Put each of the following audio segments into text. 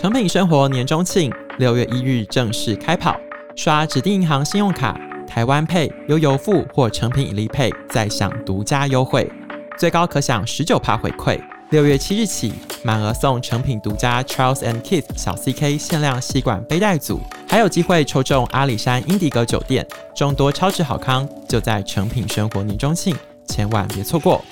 成品生活年中庆六月一日正式开跑，刷指定银行信用卡台湾 Pay 悠游付或成品 EliPay 再享独家优惠，最高可享十九趴回馈。六月七日起，满额送成品独家 Charles and Keith 小 CK 限量吸管背带组，还有机会抽中阿里山英迪格酒店，众多超值好康就在成品生活年中庆，千万别错过。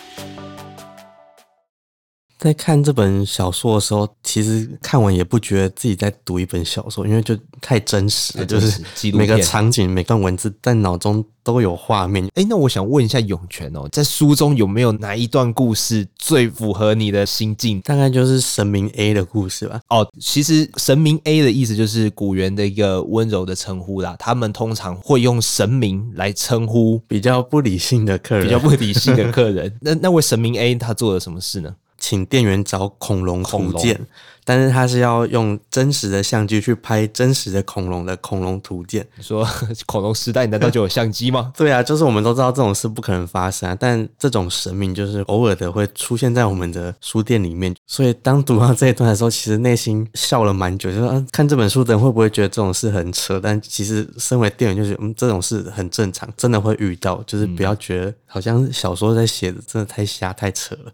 在看这本小说的时候，其实看完也不觉得自己在读一本小说，因为就太真实了，就是每个场景、每段文字在脑中都有画面。哎，那我想问一下涌泉哦，在书中有没有哪一段故事最符合你的心境？大概就是神明 A 的故事吧。哦，其实神明 A 的意思就是古猿的一个温柔的称呼啦。他们通常会用神明来称呼比较不理性的客人，比较不理性的客人。那那位神明 A 他做了什么事呢？请店员找恐龙图鉴，但是他是要用真实的相机去拍真实的恐龙的恐龙图鉴。你说 恐龙时代难道就有相机吗？对啊，就是我们都知道这种事不可能发生啊，但这种神明就是偶尔的会出现在我们的书店里面。所以当读到这一段的时候，其实内心笑了蛮久，就说啊，看这本书的人会不会觉得这种事很扯？但其实身为店员就觉得，嗯，这种事很正常，真的会遇到，就是不要觉得好像小说在写的，真的太瞎太扯了。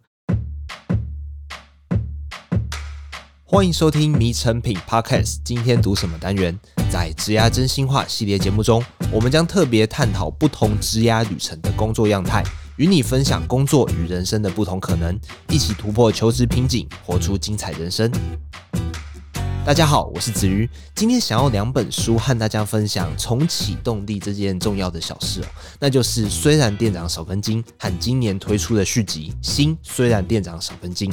欢迎收听《迷诚品 Podcast》，今天读什么单元？在职涯真心话系列节目中，我们将特别探讨不同职涯旅程的工作样态，与你分享工作与人生的不同可能，一起突破求职瓶颈，活出精彩人生。大家好，我是子瑜，今天想要两本书和大家分享重启动力这件重要的小事哦，那就是虽然店长少根筋和今年推出的续集新虽然店长少根筋。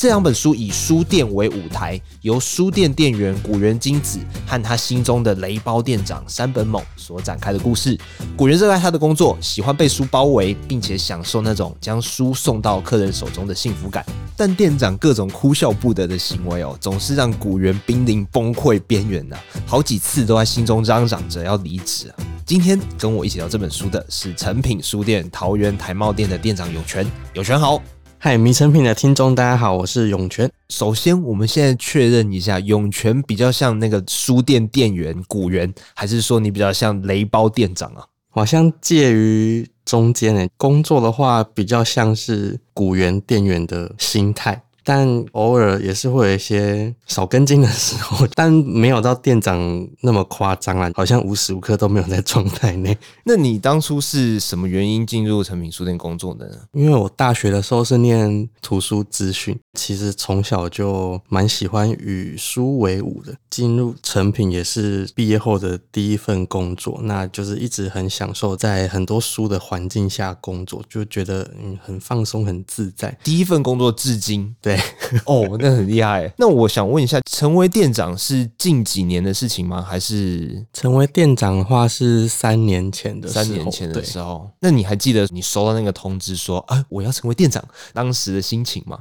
这两本书以书店为舞台，由书店店员古原金子和他心中的雷包店长山本猛所展开的故事。古原热爱他的工作，喜欢被书包围，并且享受那种将书送到客人手中的幸福感。但店长各种哭笑不得的行为哦，总是让古原濒临崩溃边缘呐，好几次都在心中嚷嚷着要离职啊。今天跟我一起聊这本书的是诚品书店桃园台贸店的店长有泉，有泉好。嗨，迷成品的听众，大家好，我是涌泉。首先，我们现在确认一下，涌泉比较像那个书店店员古元，还是说你比较像雷包店长啊？好像介于中间诶，工作的话比较像是古元店员的心态。但偶尔也是会有一些少跟筋的时候，但没有到店长那么夸张啦，好像无时无刻都没有在状态内。那你当初是什么原因进入诚品书店工作的呢？因为我大学的时候是念图书资讯，其实从小就蛮喜欢与书为伍的。进入诚品也是毕业后的第一份工作，那就是一直很享受在很多书的环境下工作，就觉得嗯很放松很自在。第一份工作至今。对，哦，那很厉害。那我想问一下，成为店长是近几年的事情吗？还是成为店长的话是三年前的？三年前的时候，那你还记得你收到那个通知说，啊，我要成为店长，当时的心情吗？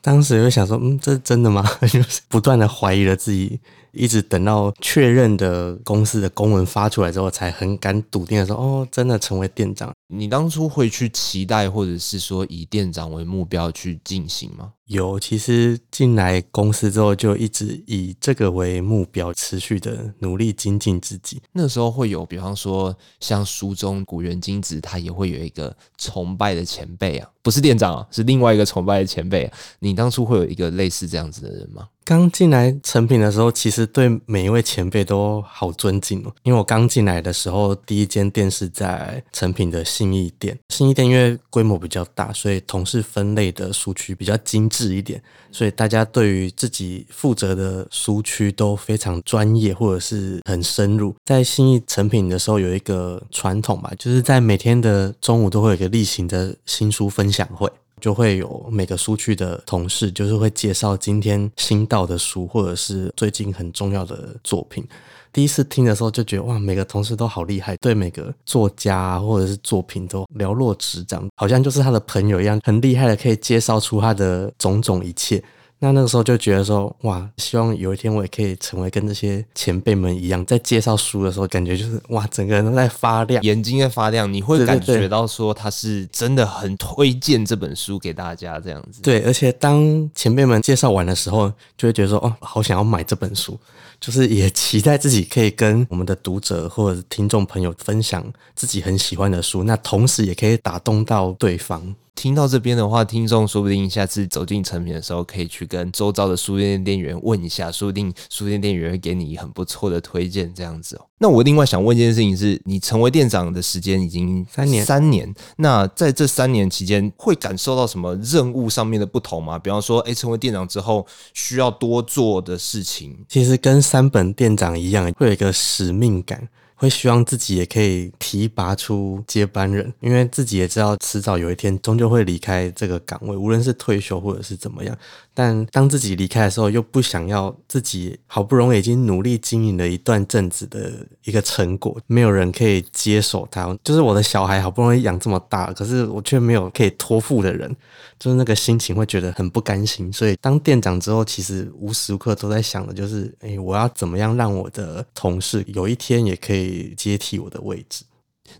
当时就想说，嗯，这是真的吗？就是不断的怀疑了自己。一直等到确认的公司的公文发出来之后，才很敢笃定的说：“哦，真的成为店长。”你当初会去期待，或者是说以店长为目标去进行吗？有，其实进来公司之后，就一直以这个为目标，持续的努力精进自己。那时候会有，比方说像书中古原京子，他也会有一个崇拜的前辈啊，不是店长啊，是另外一个崇拜的前辈啊。你当初会有一个类似这样子的人吗？刚进来成品的时候，其实对每一位前辈都好尊敬哦。因为我刚进来的时候，第一间店是在成品的信义店。信义店因为规模比较大，所以同事分类的书区比较精致一点，所以大家对于自己负责的书区都非常专业，或者是很深入。在信义成品的时候，有一个传统吧，就是在每天的中午都会有一个例行的新书分享会。就会有每个书区的同事，就是会介绍今天新到的书，或者是最近很重要的作品。第一次听的时候就觉得哇，每个同事都好厉害，对每个作家或者是作品都了若指掌，好像就是他的朋友一样，很厉害的可以介绍出他的种种一切。那那个时候就觉得说，哇，希望有一天我也可以成为跟这些前辈们一样，在介绍书的时候，感觉就是哇，整个人都在发亮，眼睛在发亮，你会感觉到说他是真的很推荐这本书给大家这样子。对，而且当前辈们介绍完的时候，就会觉得说，哦，好想要买这本书。就是也期待自己可以跟我们的读者或者听众朋友分享自己很喜欢的书，那同时也可以打动到对方。听到这边的话，听众说不定下次走进成品的时候，可以去跟周遭的书店店员问一下，说不定书店店员会给你很不错的推荐，这样子哦。那我另外想问一件事情是，你成为店长的时间已经三年，三年，那在这三年期间，会感受到什么任务上面的不同吗？比方说，诶，成为店长之后需要多做的事情，其实跟三本店长一样，会有一个使命感。会希望自己也可以提拔出接班人，因为自己也知道迟早有一天终究会离开这个岗位，无论是退休或者是怎么样。但当自己离开的时候，又不想要自己好不容易已经努力经营了一段阵子的一个成果，没有人可以接手它。就是我的小孩好不容易养这么大，可是我却没有可以托付的人，就是那个心情会觉得很不甘心。所以当店长之后，其实无时无刻都在想的就是，哎，我要怎么样让我的同事有一天也可以。接替我的位置。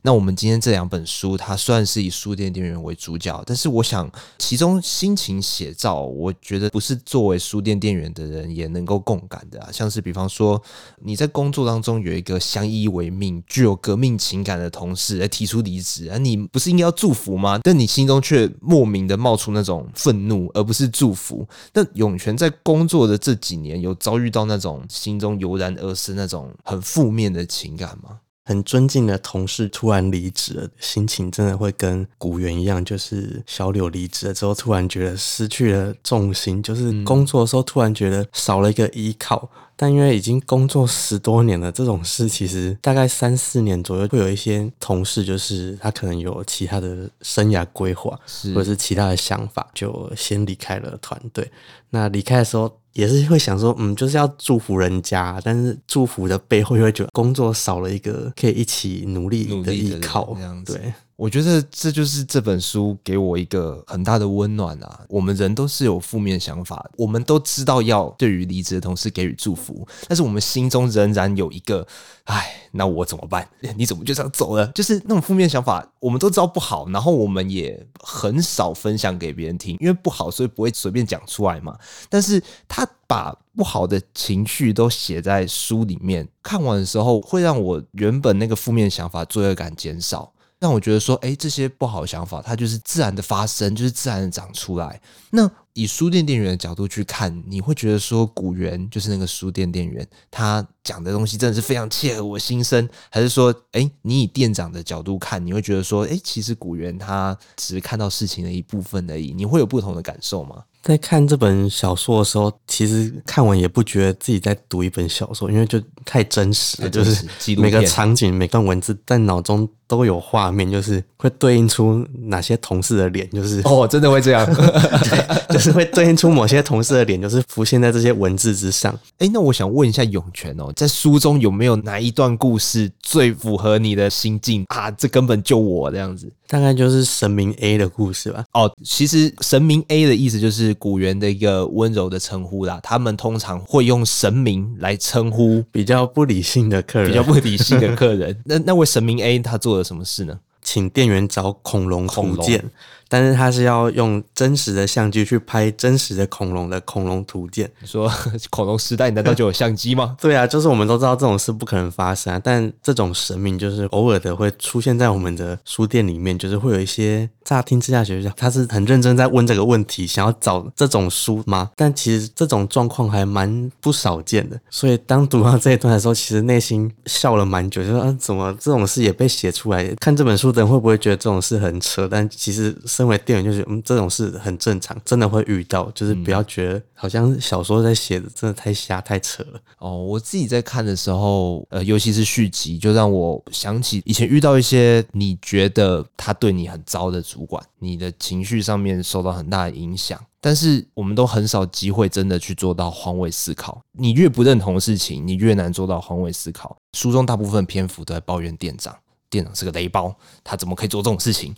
那我们今天这两本书，它算是以书店店员为主角，但是我想其中心情写照，我觉得不是作为书店店员的人也能够共感的啊。像是比方说你在工作当中有一个相依为命、具有革命情感的同事来提出离职，啊，你不是应该要祝福吗？但你心中却莫名的冒出那种愤怒，而不是祝福。那永泉在工作的这几年，有遭遇到那种心中油然而生那种很负面的情感吗？很尊敬的同事突然离职了，心情真的会跟古猿一样，就是小柳离职了之后，突然觉得失去了重心，就是工作的时候突然觉得少了一个依靠。但因为已经工作十多年了，这种事其实大概三四年左右，会有一些同事，就是他可能有其他的生涯规划，或者是其他的想法，就先离开了团队。那离开的时候，也是会想说，嗯，就是要祝福人家，但是祝福的背后又会觉得工作少了一个可以一起努力的依靠，这样子。对。我觉得这就是这本书给我一个很大的温暖啊！我们人都是有负面想法，我们都知道要对于离职的同事给予祝福，但是我们心中仍然有一个，哎，那我怎么办？你怎么就这样走了？就是那种负面想法，我们都知道不好，然后我们也很少分享给别人听，因为不好，所以不会随便讲出来嘛。但是他把不好的情绪都写在书里面，看完的时候会让我原本那个负面想法罪恶感减少。让我觉得说，哎，这些不好的想法，它就是自然的发生，就是自然的长出来。那以书店店员的角度去看，你会觉得说，古元就是那个书店店员，他讲的东西真的是非常切合我心声，还是说，哎，你以店长的角度看，你会觉得说，哎，其实古元他只是看到事情的一部分而已，你会有不同的感受吗？在看这本小说的时候，其实看完也不觉得自己在读一本小说，因为就太真实了，就是每个场景、每段文字在脑中。都有画面，就是会对应出哪些同事的脸，就是哦，真的会这样，对，就是会对应出某些同事的脸，就是浮现在这些文字之上。哎，那我想问一下永泉哦，在书中有没有哪一段故事最符合你的心境啊？这根本就我这样子，大概就是神明 A 的故事吧。哦，其实神明 A 的意思就是古猿的一个温柔的称呼啦。他们通常会用神明来称呼比较不理性的客人，比较不理性的客人。那那位神明 A 他做了什么事呢？请店员找恐龙图鉴。但是他是要用真实的相机去拍真实的恐龙的恐龙图鉴。你说恐龙时代难道就有相机吗？对啊，就是我们都知道这种事不可能发生啊。但这种神明就是偶尔的会出现在我们的书店里面，就是会有一些乍听之下觉得他是很认真在问这个问题，想要找这种书吗？但其实这种状况还蛮不少见的。所以当读到这一段的时候，其实内心笑了蛮久，就说啊，怎么这种事也被写出来？看这本书的人会不会觉得这种事很扯？但其实。身为店员，就是嗯，这种事很正常，真的会遇到，就是不要觉得好像小说在写的真的太瞎太扯了。哦，我自己在看的时候，呃，尤其是续集，就让我想起以前遇到一些你觉得他对你很糟的主管，你的情绪上面受到很大的影响。但是我们都很少机会真的去做到换位思考。你越不认同的事情，你越难做到换位思考。书中大部分篇幅都在抱怨店长，店长是个雷包，他怎么可以做这种事情？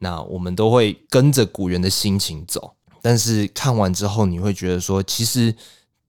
那我们都会跟着古元的心情走，但是看完之后，你会觉得说，其实，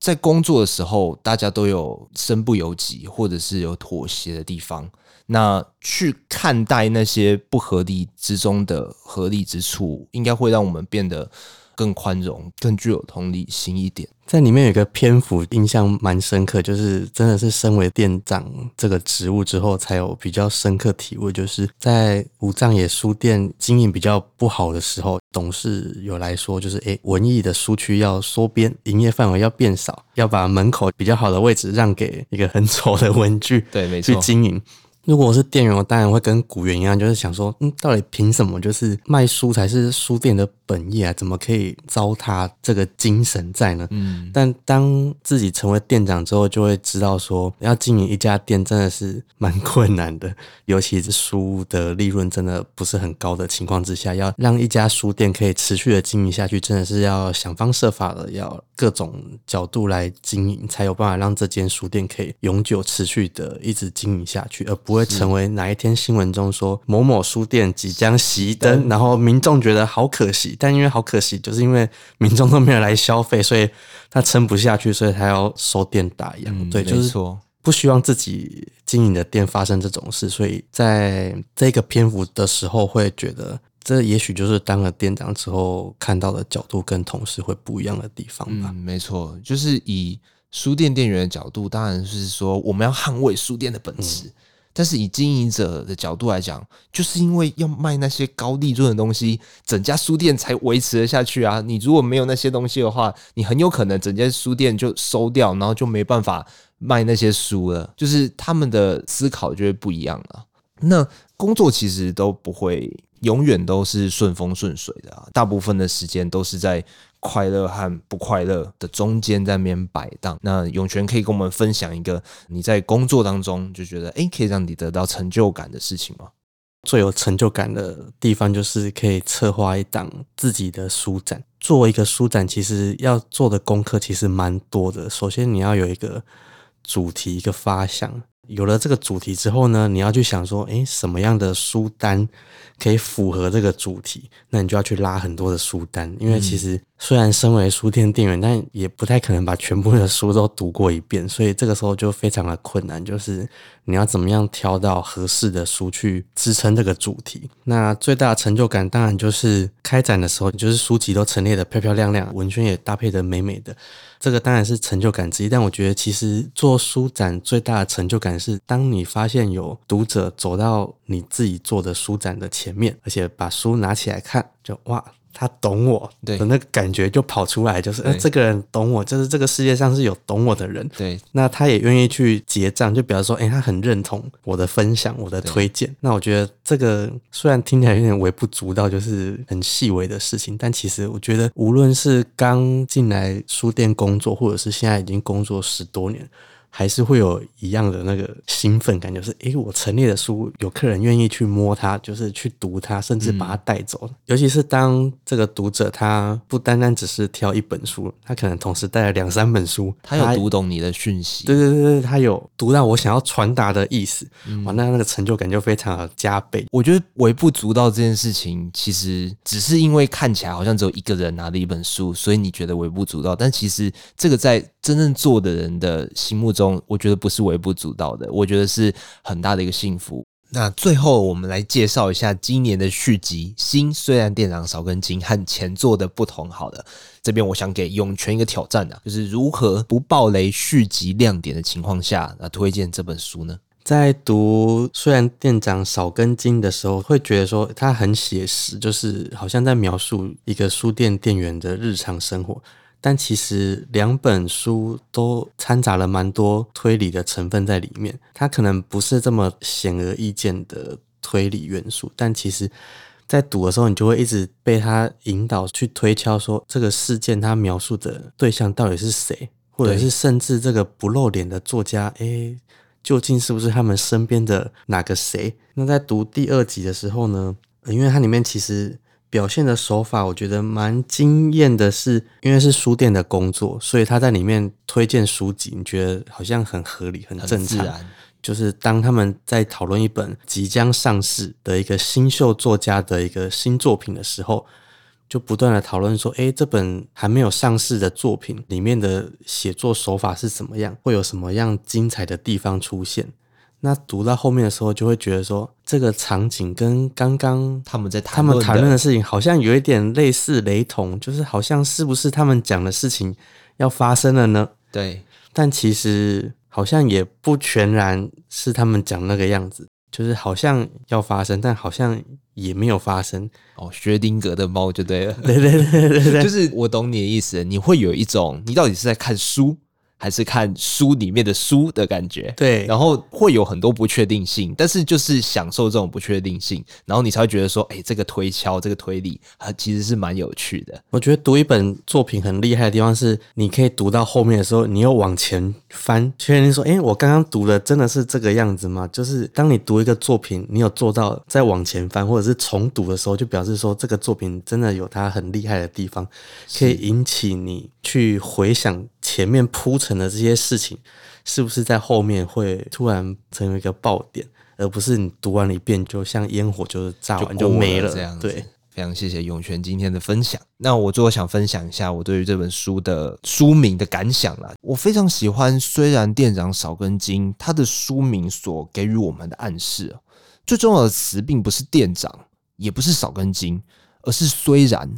在工作的时候，大家都有身不由己，或者是有妥协的地方。那去看待那些不合理之中的合理之处，应该会让我们变得更宽容、更具有同理心一点。在里面有一个篇幅印象蛮深刻，就是真的是身为店长这个职务之后，才有比较深刻体会，就是在五藏野书店经营比较不好的时候，董事有来说，就是诶，文艺的书区要缩编，营业范围要变少，要把门口比较好的位置让给一个很丑的文具，对，没错，去经营。如果我是店员，我当然会跟古元一样，就是想说，嗯，到底凭什么？就是卖书才是书店的本业啊，怎么可以糟蹋这个精神在呢？嗯，但当自己成为店长之后，就会知道说，要经营一家店真的是蛮困难的，尤其是书的利润真的不是很高的情况之下，要让一家书店可以持续的经营下去，真的是要想方设法的，要各种角度来经营，才有办法让这间书店可以永久持续的一直经营下去，而不会成为哪一天新闻中说某某书店即将熄灯，然后民众觉得好可惜，但因为好可惜，就是因为民众都没有来消费，所以他撑不下去，所以他要收店打烊。嗯、对，就是说不希望自己经营的店发生这种事，所以在这个篇幅的时候会觉得，这也许就是当了店长之后看到的角度跟同事会不一样的地方吧。嗯，没错，就是以书店店员的角度，当然是说我们要捍卫书店的本质。嗯但是以经营者的角度来讲，就是因为要卖那些高利润的东西，整家书店才维持得下去啊！你如果没有那些东西的话，你很有可能整间书店就收掉，然后就没办法卖那些书了。就是他们的思考就会不一样了。那工作其实都不会永远都是顺风顺水的，大部分的时间都是在。快乐和不快乐的中间在那边摆荡。那永泉可以跟我们分享一个你在工作当中就觉得诶，可以让你得到成就感的事情吗？最有成就感的地方就是可以策划一档自己的书展。作为一个书展，其实要做的功课其实蛮多的。首先你要有一个主题，一个发想。有了这个主题之后呢，你要去想说，诶，什么样的书单可以符合这个主题？那你就要去拉很多的书单，因为其实虽然身为书店店员，但也不太可能把全部的书都读过一遍，所以这个时候就非常的困难，就是你要怎么样挑到合适的书去支撑这个主题。那最大的成就感当然就是开展的时候，就是书籍都陈列的漂漂亮亮，文宣也搭配的美美的。这个当然是成就感之一，但我觉得其实做书展最大的成就感是，当你发现有读者走到你自己做的书展的前面，而且把书拿起来看，就哇。他懂我的那个感觉就跑出来，就是呃，这个人懂我，就是这个世界上是有懂我的人。对，那他也愿意去结账，就比方说，哎，他很认同我的分享，我的推荐。那我觉得这个虽然听起来有点微不足道，就是很细微的事情，但其实我觉得，无论是刚进来书店工作，或者是现在已经工作十多年。还是会有一样的那个兴奋感，就是诶，我陈列的书有客人愿意去摸它，就是去读它，甚至把它带走。嗯。尤其是当这个读者他不单单只是挑一本书，他可能同时带了两三本书，他有读懂你的讯息，对对对对，他有读到我想要传达的意思，嗯，哇，那那个成就感就非常的加倍。我觉得微不足道这件事情，其实只是因为看起来好像只有一个人拿了一本书，所以你觉得微不足道，但其实这个在真正做的人的心目中。我觉得不是微不足道的，我觉得是很大的一个幸福。那最后，我们来介绍一下今年的续集《新虽然店长少根筋》和前作的不同。好了，这边我想给永泉一个挑战啊，就是如何不爆雷续集亮点的情况下，那推荐这本书呢？在读《虽然店长少根筋》的时候，会觉得说它很写实，就是好像在描述一个书店店员的日常生活。但其实两本书都掺杂了蛮多推理的成分在里面，它可能不是这么显而易见的推理元素，但其实，在读的时候，你就会一直被它引导去推敲，说这个事件它描述的对象到底是谁，或者是甚至这个不露脸的作家，诶，究竟是不是他们身边的哪个谁？那在读第二集的时候呢，因为它里面其实。表现的手法，我觉得蛮惊艳的是，因为是书店的工作，所以他在里面推荐书籍，你觉得好像很合理、很正常。就是当他们在讨论一本即将上市的一个新秀作家的一个新作品的时候，就不断的讨论说，诶，这本还没有上市的作品里面的写作手法是怎么样，会有什么样精彩的地方出现。那读到后面的时候，就会觉得说，这个场景跟刚刚他们在他们谈论的事情好像有一点类似雷同，就是好像是不是他们讲的事情要发生了呢？对，但其实好像也不全然是他们讲那个样子，就是好像要发生，但好像也没有发生。哦，薛丁格的猫就对了，对对对对对，就是我懂你的意思，你会有一种，你到底是在看书，还是看书里面的书的感觉，对，然后会有很多不确定性，但是就是享受这种不确定性，然后你才会觉得说，哎，这个推敲，这个推理，它其实是蛮有趣的。我觉得读一本作品很厉害的地方是，你可以读到后面的时候，你又往前翻，确认说，哎，我刚刚读的真的是这个样子吗？就是当你读一个作品，你有做到再往前翻，或者是重读的时候，就表示说这个作品真的有它很厉害的地方，可以引起你去回想。前面铺陈的这些事情，是不是在后面会突然成为一个爆点，而不是你读完了一遍，就像烟火，就是炸完就没了，了这样子。对，非常谢谢永泉今天的分享。那我最后想分享一下我对于这本书的书名的感想啦。我非常喜欢，虽然店长少根筋，他的书名所给予我们的暗示，最重要的词并不是店长，也不是少根筋，而是虽然。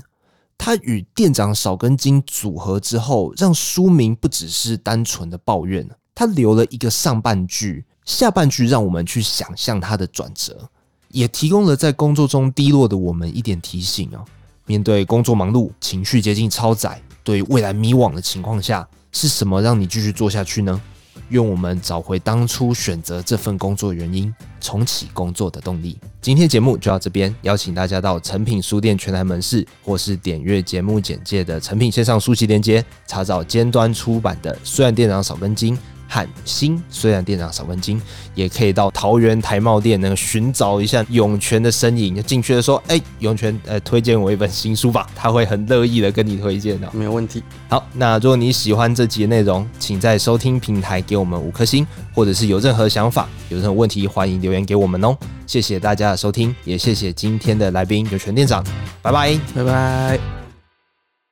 他与店长少根筋组合之后，让书名不只是单纯的抱怨，他留了一个上半句，下半句让我们去想象他的转折，也提供了在工作中低落的我们一点提醒哦。面对工作忙碌、情绪接近超载、对未来迷惘的情况下，是什么让你继续做下去呢？愿我们找回当初选择这份工作原因，重启工作的动力。今天节目就到这边，邀请大家到诚品书店全台门市，或是点阅节目简介的诚品线上书籍链接，查找尖端出版的《虽然店长少根筋》。和新，虽然店长少根筋，也可以到桃园台茂店那个寻找一下涌泉的身影，就进去的说：“哎、欸，咏泉，呃，推荐我一本新书吧。”他会很乐意的跟你推荐的，没有问题。好，那如果你喜欢这集的内容，请在收听平台给我们五颗星，或者是有任何想法、有任何问题，欢迎留言给我们哦。谢谢大家的收听，也谢谢今天的来宾涌泉店长，拜拜，拜拜。